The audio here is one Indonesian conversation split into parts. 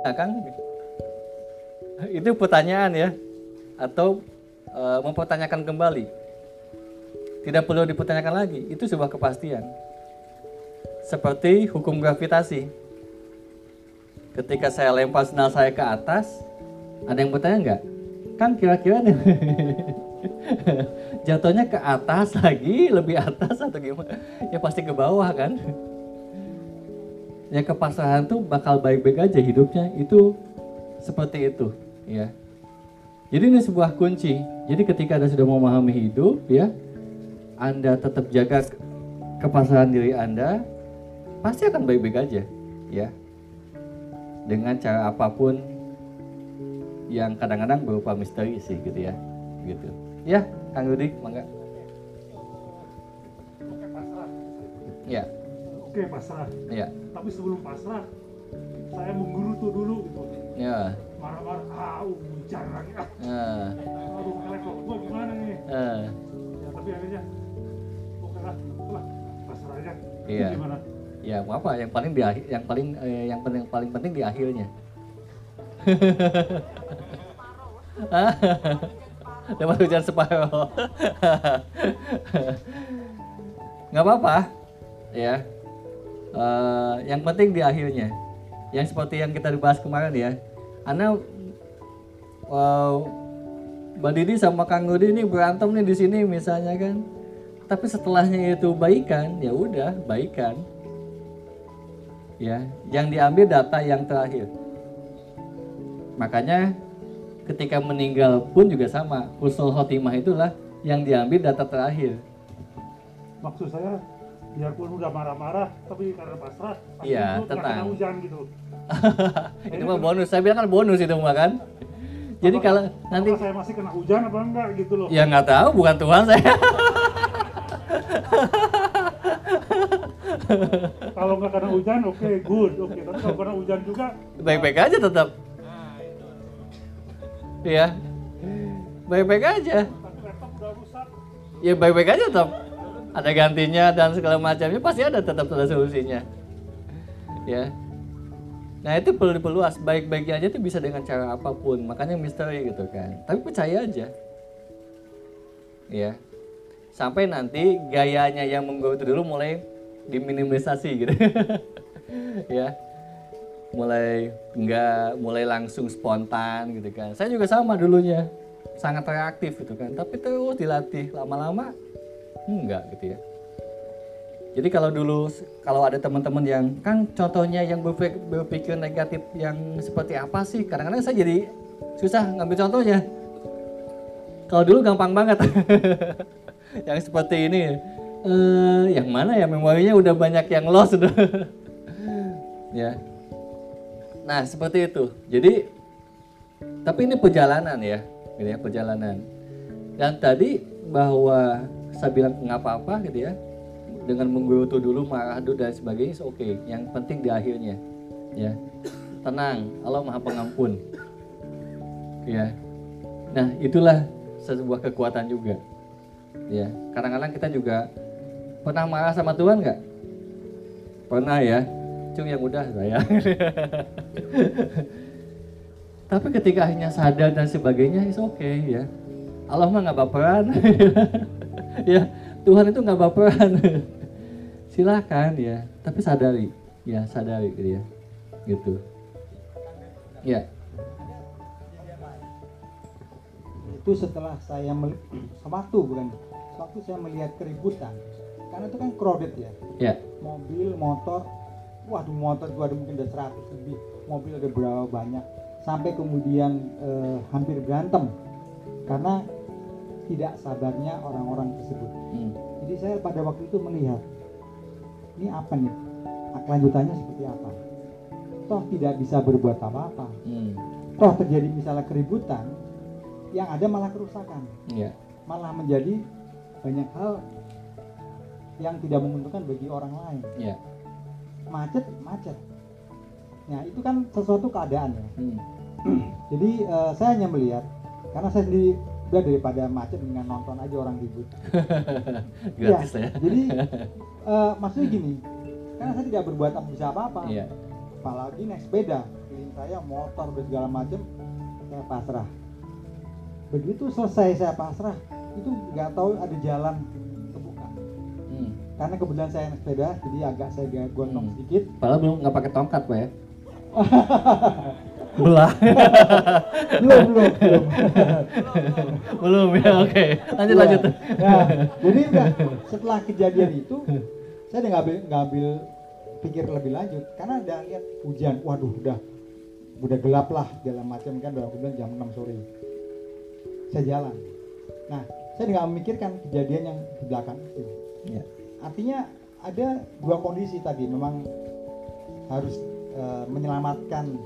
Nah, kan itu pertanyaan ya atau e, mempertanyakan kembali. Tidak perlu dipertanyakan lagi, itu sebuah kepastian. Seperti hukum gravitasi. Ketika saya lempar sendal saya ke atas, ada yang bertanya nggak? Kan kira-kira nih jatuhnya ke atas lagi, lebih atas atau gimana? Ya pasti ke bawah kan? Ya kepasrahan tuh bakal baik-baik aja hidupnya itu seperti itu, ya. Jadi ini sebuah kunci. Jadi ketika Anda sudah memahami hidup, ya, Anda tetap jaga kepasrahan diri Anda, pasti akan baik-baik aja, ya. Dengan cara apa pun yang kadang-kadang berupa misteri sih gitu ya, gitu. Ya, Kang Rudi, mangga. Ya, Oke pasrah. ya, Tapi sebelum pasrah, saya menggerutu dulu gitu. ya, Marah-marah, ah hujan lagi. Ah, ya, aduh gua gimana nih? eh, Ya tapi akhirnya, oke lah, lah pasrah aja. Iya. Gimana? ya apa? Yang paling di akhir, yang paling eh, yang paling paling penting di akhirnya. Dapat hujan separuh. Nggak apa-apa, ya. Eh, yang penting di akhirnya. Yang seperti yang kita dibahas kemarin ya. Anda wow, Mbak Didi sama Kang Rudi ini berantem nih di sini misalnya kan. Tapi setelahnya itu baikan, ya udah baikan. Ya, yang diambil data yang terakhir. Makanya ketika meninggal pun juga sama. Husnul khotimah itulah yang diambil data terakhir. Maksud saya, biarpun udah marah-marah, tapi karena pasrah, Iya, tenang. hujan gitu. itu mah bonus. Saya bilang kan bonus itu mah kan. Jadi kalau nanti saya masih kena hujan apa enggak gitu loh? ya nggak tahu bukan Tuhan saya. Kalau nggak kena hujan, oke, good, oke. Tapi kalau kena hujan juga, Baik-baik aja tetap. Iya. Baik-baik aja. Ya baik-baik aja tetap. Ada gantinya dan segala macamnya pasti ada tetap ada solusinya. Ya. Nah itu perlu diperluas. Baik-baiknya aja tuh bisa dengan cara apa pun. Makanya misteri gitu kan. Tapi percaya aja. Ya. Sampai nanti gayanya yang menggurau itu dulu mulai diminimalisasi gitu. ya. Mulai enggak, mulai langsung spontan gitu kan. Saya juga sama dulunya. Sangat reaktif gitu kan. Tapi terus dilatih lama-lama enggak gitu ya. Jadi kalau dulu kalau ada teman-teman yang kan contohnya yang berpikir, negatif yang seperti apa sih? Kadang-kadang saya jadi susah ngambil contohnya. Kalau dulu gampang banget. yang seperti ini. Eh, yang mana ya memorinya udah banyak yang lost sudah. ya. Nah, seperti itu. Jadi tapi ini perjalanan ya, gitu ya, perjalanan. Dan tadi bahwa saya bilang nggak apa-apa gitu ya, dengan menggerutu dulu marah dulu dan sebagainya oke yang penting di akhirnya ya. Tenang Allah maha pengampun. Ya. Nah itulah sebuah kekuatan juga ya. Kadang-kadang kita juga pernah marah sama Tuhan nggak? Pernah ya. Cung yang udah saya tapi ketika akhirnya sadar dan sebagainya is oke ya. Allah mah nggak baperan ya Tuhan itu nggak baperan. Silakan ya. Tapi sadari. Ya sadari gitu ya gitu. Ya. Itu setelah saya sewaktu bukan sewaktu saya melihat keributan. Karena itu kan crowded ya. Ya. Mobil motor. Waduh motor gua ada mungkin ada 100 lebih. Mobil ada berapa banyak. Sampai kemudian eh, hampir berantem. Karena tidak sabarnya orang-orang tersebut. Hmm. jadi saya pada waktu itu melihat ini apa nih? Kelanjutannya seperti apa? Toh tidak bisa berbuat apa-apa. Hmm. toh terjadi misalnya keributan yang ada malah kerusakan. Ya malah menjadi banyak hal yang tidak menguntungkan bagi orang lain. Ya macet macet. Nah itu kan sesuatu keadaan ya. Hmm. jadi eh, saya hanya melihat karena saya sendiri udah daripada macet dengan nonton aja orang ribut. Gratis Iya, ya. jadi eh, maksudnya gini karena saya tidak berbuat apa bisa apa-apa. Iya. Apalagi naik sepeda keliling saya motor dan segala macam saya pasrah. Begitu selesai saya pasrah itu nggak tahu ada jalan kebuka Hmm. karena kebetulan saya naik sepeda jadi agak saya gondong Hmm. sedikit. Padahal belum nggak pakai tongkat pak ya? Belah. belum belum belum belum ya oke. Lanjut Iya. lanjut. Nah, jadi udah setelah kejadian itu saya udah ngambil ngambil pikir lebih lanjut karena ada lihat hujan waduh udah udah gelap lah segala macam kan udah kemudian jam 6 sore saya jalan nah saya nggak memikirkan kejadian yang di belakang itu Ya. artinya ada dua kondisi tadi memang harus eh, menyelamatkan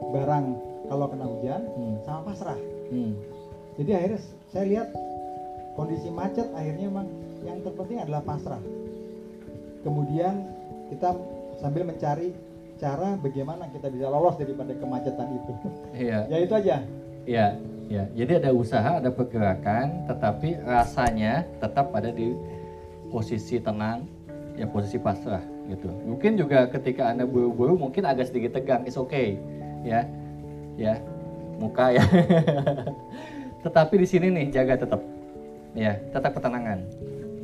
barang kalau kena hujan Hmm. sama pasrah Hmm. jadi akhirnya saya lihat kondisi macet akhirnya memang yang terpenting adalah pasrah. Kemudian kita sambil mencari cara bagaimana kita bisa lolos daripada kemacetan itu. Iya. ya itu aja. Ya, ya. Jadi ada usaha, ada pergerakan, tetapi rasanya tetap ada di posisi tenang, ya posisi pasrah gitu. Mungkin juga ketika anda buru-buru, mungkin agak sedikit tegang, it's okay, ya, ya, muka ya. tetapi di sini nih jaga tetap, ya, tetap ketenangan,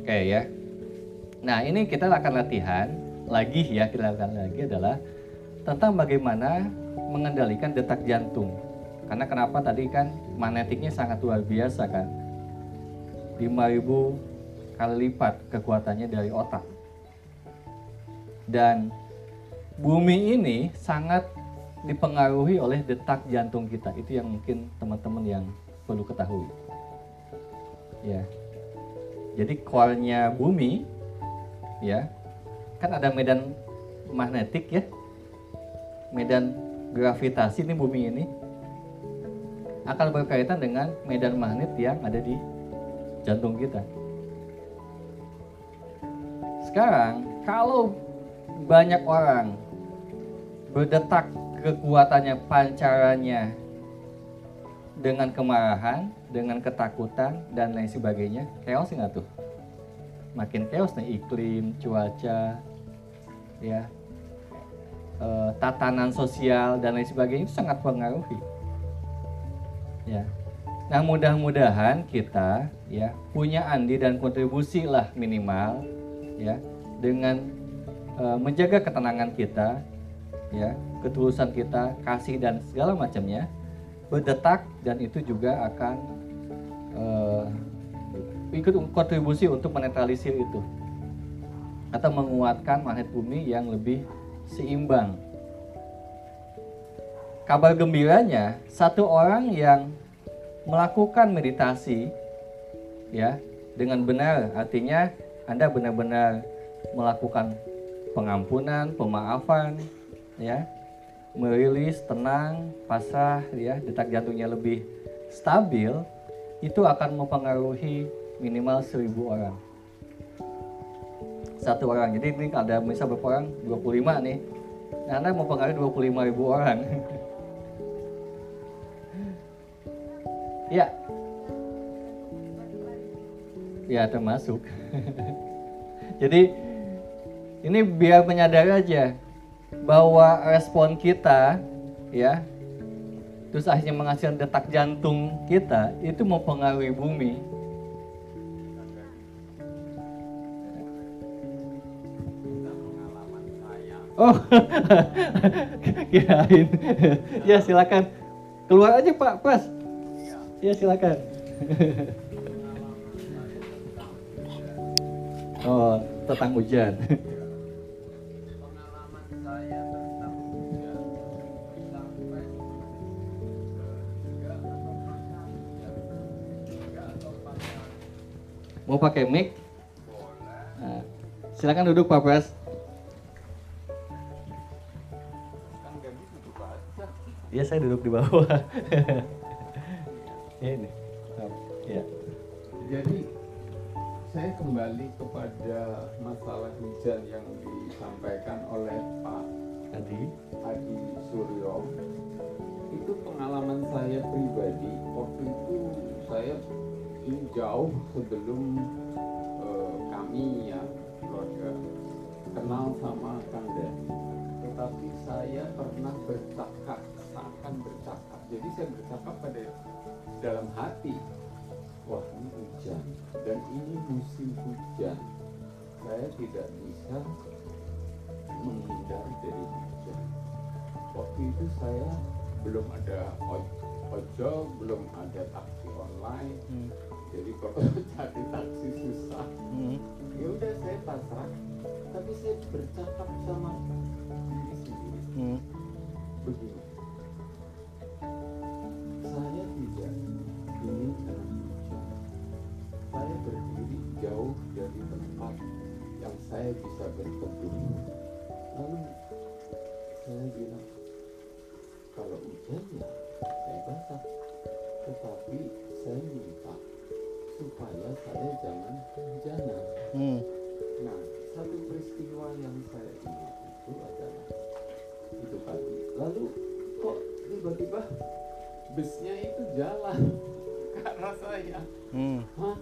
oke ya. Nah ini kita akan latihan lagi ya, kita lakukan lagi adalah tentang bagaimana mengendalikan detak jantung. Karena kenapa tadi kan magnetiknya sangat luar biasa kan. 5000 kali lipat kekuatannya dari otak. Dan bumi ini sangat dipengaruhi oleh detak jantung kita. Itu yang mungkin teman-teman yang perlu ketahui. Ya. Jadi core-nya bumi ya. Kan ada medan magnetik ya. Medan gravitasi ini bumi ini akan berkaitan dengan medan magnet yang ada di jantung kita. Sekarang, kalau banyak orang berdetak kekuatannya, pancarannya dengan kemarahan, dengan ketakutan, dan lain sebagainya, chaos nggak tuh? Makin chaos nih iklim, cuaca, ya, eh, tatanan sosial dan lain sebagainya itu sangat pengaruhi. Ya. Nah, mudah-mudahan kita ya punya andi dan kontribusi lah minimal ya dengan eh, menjaga ketenangan kita ya, ketulusan kita, kasih dan segala macamnya berdetak dan itu juga akan eh, ikut kontribusi untuk menetralisir itu atau menguatkan magnet bumi yang lebih seimbang. Kabar gembiranya, satu orang yang melakukan meditasi ya dengan benar artinya Anda benar-benar melakukan pengampunan, pemaafan ya, merilis tenang, pasrah ya, detak jantungnya lebih stabil itu akan mempengaruhi minimal seribu orang satu orang. Jadi ini ada misal berapa orang? 25 nih. Nah, Anda mau pengaruhi 25 ribu orang. ya. Ya, termasuk. Jadi ini biar menyadari aja bahwa respon kita ya terus akhirnya menghasilkan detak jantung kita itu mempengaruhi bumi Oh, kirain. ya silakan. Keluar aja Pak, Pas. Ya silakan. oh, tentang hujan. pakai mic? boleh Nah, silakan duduk Pak Pres. Iya saya duduk di bawah. Ini. Ya. jadi saya kembali kepada masalah hujan yang disampaikan oleh Pak Tadi. Adi Suryo itu pengalaman saya pribadi waktu itu saya ini jauh sebelum eh, kami ya keluarga kenal sama Kang tetapi saya pernah bercakap, seakan bercakap. Jadi saya bercakap pada dalam hati. Wah ini hujan dan ini musim hujan. Saya tidak bisa menghindar dari hujan. Waktu itu saya belum ada ojol, belum ada taksi online. Hmm. Jadi kalau cari taksi susah Hmm. ya udah saya pasrah tapi saya bercakap sama diri sendiri Hmm. begini supaya saya jangan hujanan Hmm. Nah, satu peristiwa yang saya ingat itu adalah itu tadi. Lalu kok tiba-tiba busnya itu jalan ke arah saya. Hmm. Hah?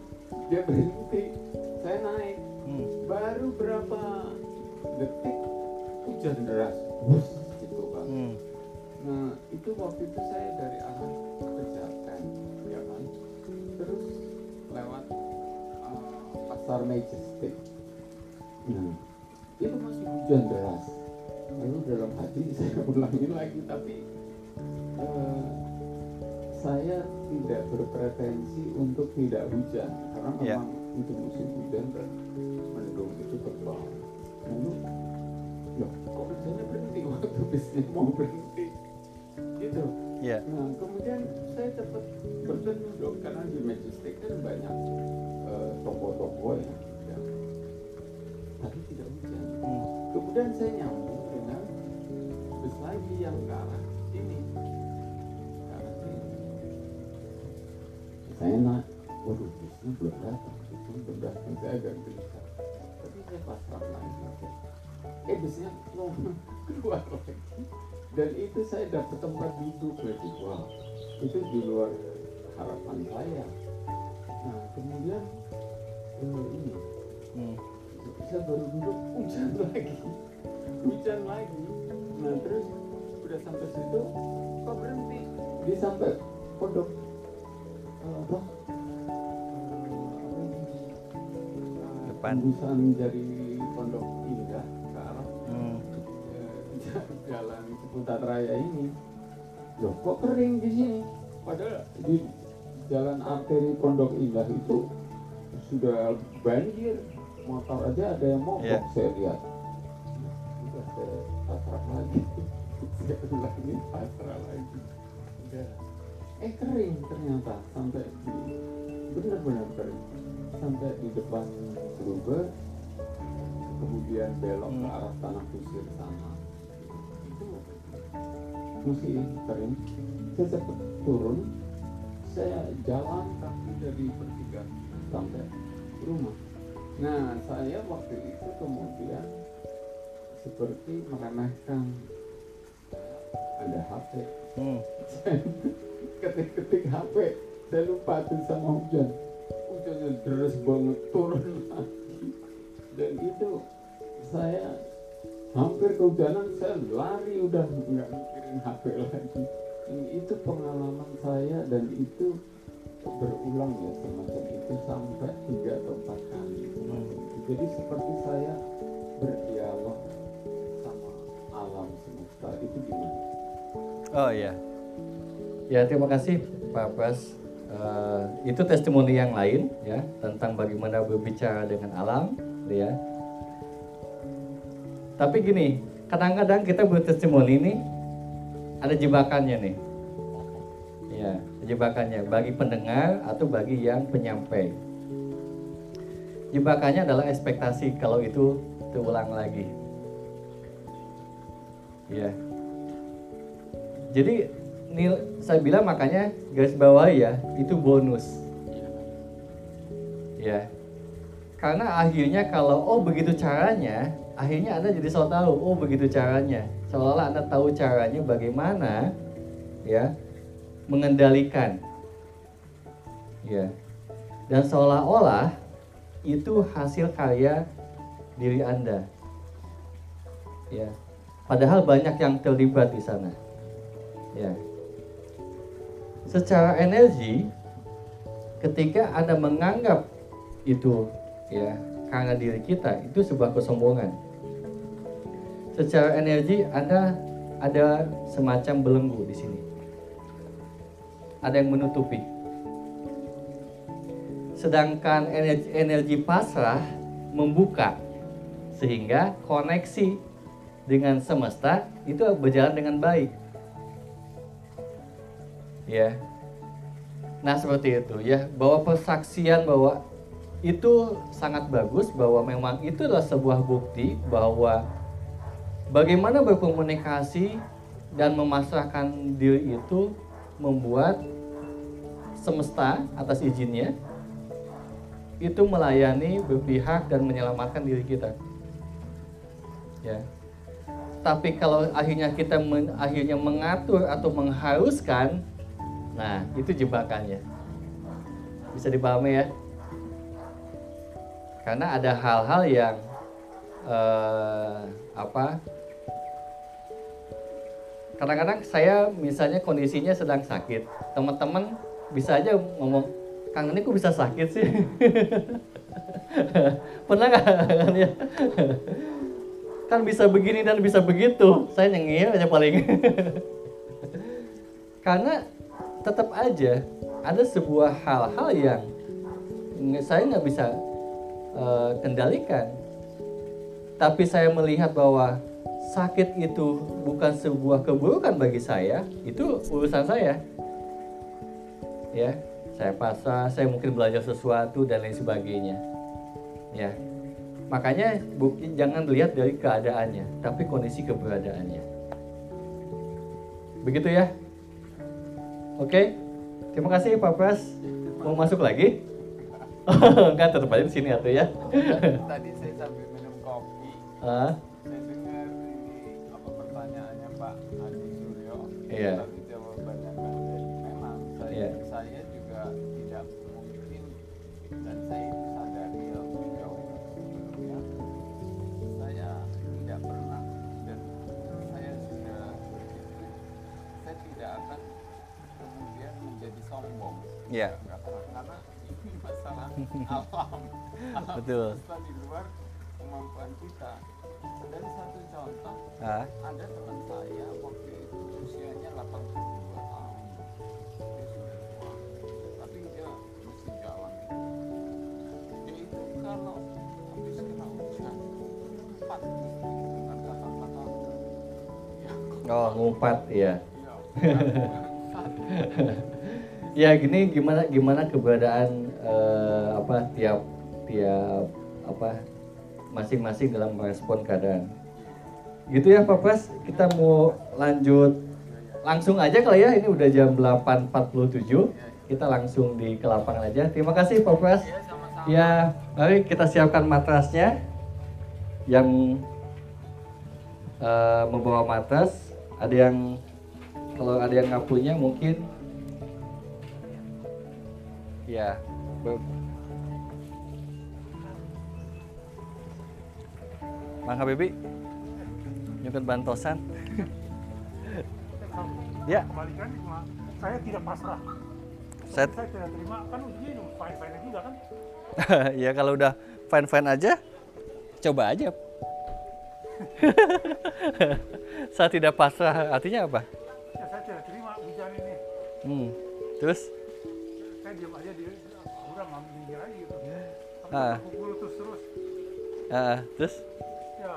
Dia berhenti. Saya naik. Hmm. Baru berapa detik hujan deras. Bus, gitu kan. Hmm. Nah, itu waktu itu saya dari arah Pejaten, ya kan. Terus lewat pasar Majestic. Nah, itu masih hujan deras. Lalu dalam hati saya ulangi lagi, tapi uh, saya tidak berpretensi untuk tidak hujan karena Ya. memang itu musim hujan dan mendung itu tebal. Lalu, loh kok hujannya berhenti waktu bisnya mau berhenti? Gitu. Ya. Nah, kemudian saya cepat berteduh dong karena di Majestic kan banyak eh, toko-toko ya. ya. Tapi tidak hujan. Hmm. Kemudian saya nyambung dengan bus lagi yang ke arah sini. Ke arah sini. Saya naik, waduh busnya belum datang, busnya belum datang, saya agak gelisah. Tapi saya pasrah lagi. Eh busnya mau keluar lagi. Dan itu saya dapat tempat duduk lagi. Wah, itu di luar harapan saya. Nah, kemudian eh, ini Hmm. saya baru duduk hujan lagi hujan lagi nah terus udah sampai situ kok berhenti dia sampai pondok eh, apa ini? Eh, Depan. tembusan dari pondok indah ke arah Hmm. eh, jalan Ciputat Raya ini loh kok kering di sini padahal di jalan arteri Pondok Indah itu sudah banjir motor aja ada yang mogok Iya. saya lihat. Udah saya pasrah lagi. Saya ulangi pasrah lagi. Udah. Eh kering ternyata sampai di benar-benar kering. Sampai di depan Bluebird kemudian belok ke Hmm. arah tanah kusir sana. Itu masih kering saya cepat turun saya jalan kaki dari pertigaan sampai rumah. Nah saya waktu itu kemudian seperti meremehkan ada HP Hmm. ketik-ketik HP saya lupa tuh sama hujan. Hujannya deras banget turun lagi. Dan itu saya hampir kehujanan saya lari udah nggak mikirin HP lagi itu pengalaman saya dan itu berulang ya semacam itu sampai tiga atau empat kali jadi seperti saya berdialog sama alam semesta itu gimana Oh iya. Ya terima kasih Pak Pras. Eh, itu testimoni yang lain ya tentang bagaimana berbicara dengan alam, ya. Tapi gini, kadang-kadang kita bertestimoni ini ada jebakannya nih. Ya, jebakannya bagi pendengar atau bagi yang penyampai. Jebakannya adalah ekspektasi kalau itu terulang lagi. Ya, jadi nil, saya bilang makanya garis bawah ya itu bonus. Ya. Karena akhirnya kalau oh begitu caranya, akhirnya Anda jadi so tahu, oh begitu caranya. Seolah-olah Anda tahu caranya bagaimana ya mengendalikan. Ya. Dan seolah-olah itu hasil karya diri Anda. Ya. Padahal banyak yang terlibat di sana. Ya. Secara energi, ketika Anda menganggap itu ya karena diri kita itu sebuah kesombongan. Secara energi Anda ada semacam belenggu di sini. Ada yang menutupi. Sedangkan energi, energi pasrah membuka sehingga koneksi dengan semesta itu berjalan dengan baik. Ya. Nah, seperti itu ya, bahwa persaksian bahwa itu sangat bagus bahwa memang itu adalah sebuah bukti bahwa bagaimana berkomunikasi dan memasrahkan diri itu membuat semesta atas izinnya itu melayani, berpihak dan menyelamatkan diri kita. Ya. Tapi kalau akhirnya kita men, akhirnya mengatur atau mengharuskan, nah itu jebakannya. Bisa dipahami ya? Karena ada hal-hal yang eh, apa? Kadang-kadang saya misalnya kondisinya sedang sakit, teman-teman bisa aja ngomong, Kang ini kok bisa sakit sih? Pernah nggak kan ya? kan bisa begini dan bisa begitu. Saya nyengir aja paling. Karena tetap aja ada sebuah hal-hal yang saya nggak bisa eh, kendalikan. Tapi saya melihat bahwa sakit itu bukan sebuah keburukan bagi saya, itu urusan saya. Ya, saya pasrah, saya mungkin belajar sesuatu dan lain sebagainya. Ya. Makanya bukti jangan lihat dari keadaannya, tapi kondisi keberadaannya. Begitu ya? Oke. Terima kasih Pak Pras. Mau masuk lagi? Enggak, tetap aja di sini atau ya. Tadi saya sambil minum kopi, Ah, saya dengar ini apa pertanyaannya Pak Adi Suryo. Iya. Tapi jawabannya Kang Dedi memang saya Iya. saya juga tidak mungkin dan saya itu sadari jauh sebelumnya saya tidak pernah dan saya sudah saya tidak akan kemudian menjadi sombong. Iya. Pernah. karena masalah alam. alam Betul. semesta di luar kemampuan kita. Dan satu contoh, ah, ada teman saya waktu itu usianya 82 tahun. Dia sudah tua, tapi dia masih jalan. Dia itu kalau habis kena hujan, empat dengan kata-kata ya, oh ngumpat ya. ya. Ya gini gimana gimana keberadaan eh, apa tiap tiap apa masing-masing dalam merespon keadaan. Gitu ya Pak Pras, kita mau lanjut langsung aja kali ya ini udah jam 8.47 kita langsung di ke lapangan aja. Terima kasih Pak Pras. Ya. Ya, mari kita siapkan matrasnya yang eh, membawa matras. Ada yang kalau ada yang nggak punya mungkin ya. be- Mangga Bebi, nyuket bantosan. ya, kembalikan saya tidak pasrah set. saya tidak terima kan itu fine fine juga kan ya kalau udah fine fine aja, coba aja. Saya tidak pasrah, artinya apa? ya saya tidak terima hujan ini Hmm. Terus, saya diam aja di udah nggak minggir aja gitu. Tapi Ah. pukul terus terus. Ah, terus, ya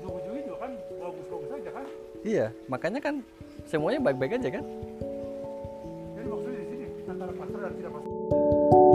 ujung-ujungnya juga kan bagus-bagus aja kan. Iya, makanya kan semuanya baik-baik aja kan? jadi maksudnya di sini antara pasrah dan tidak pasrah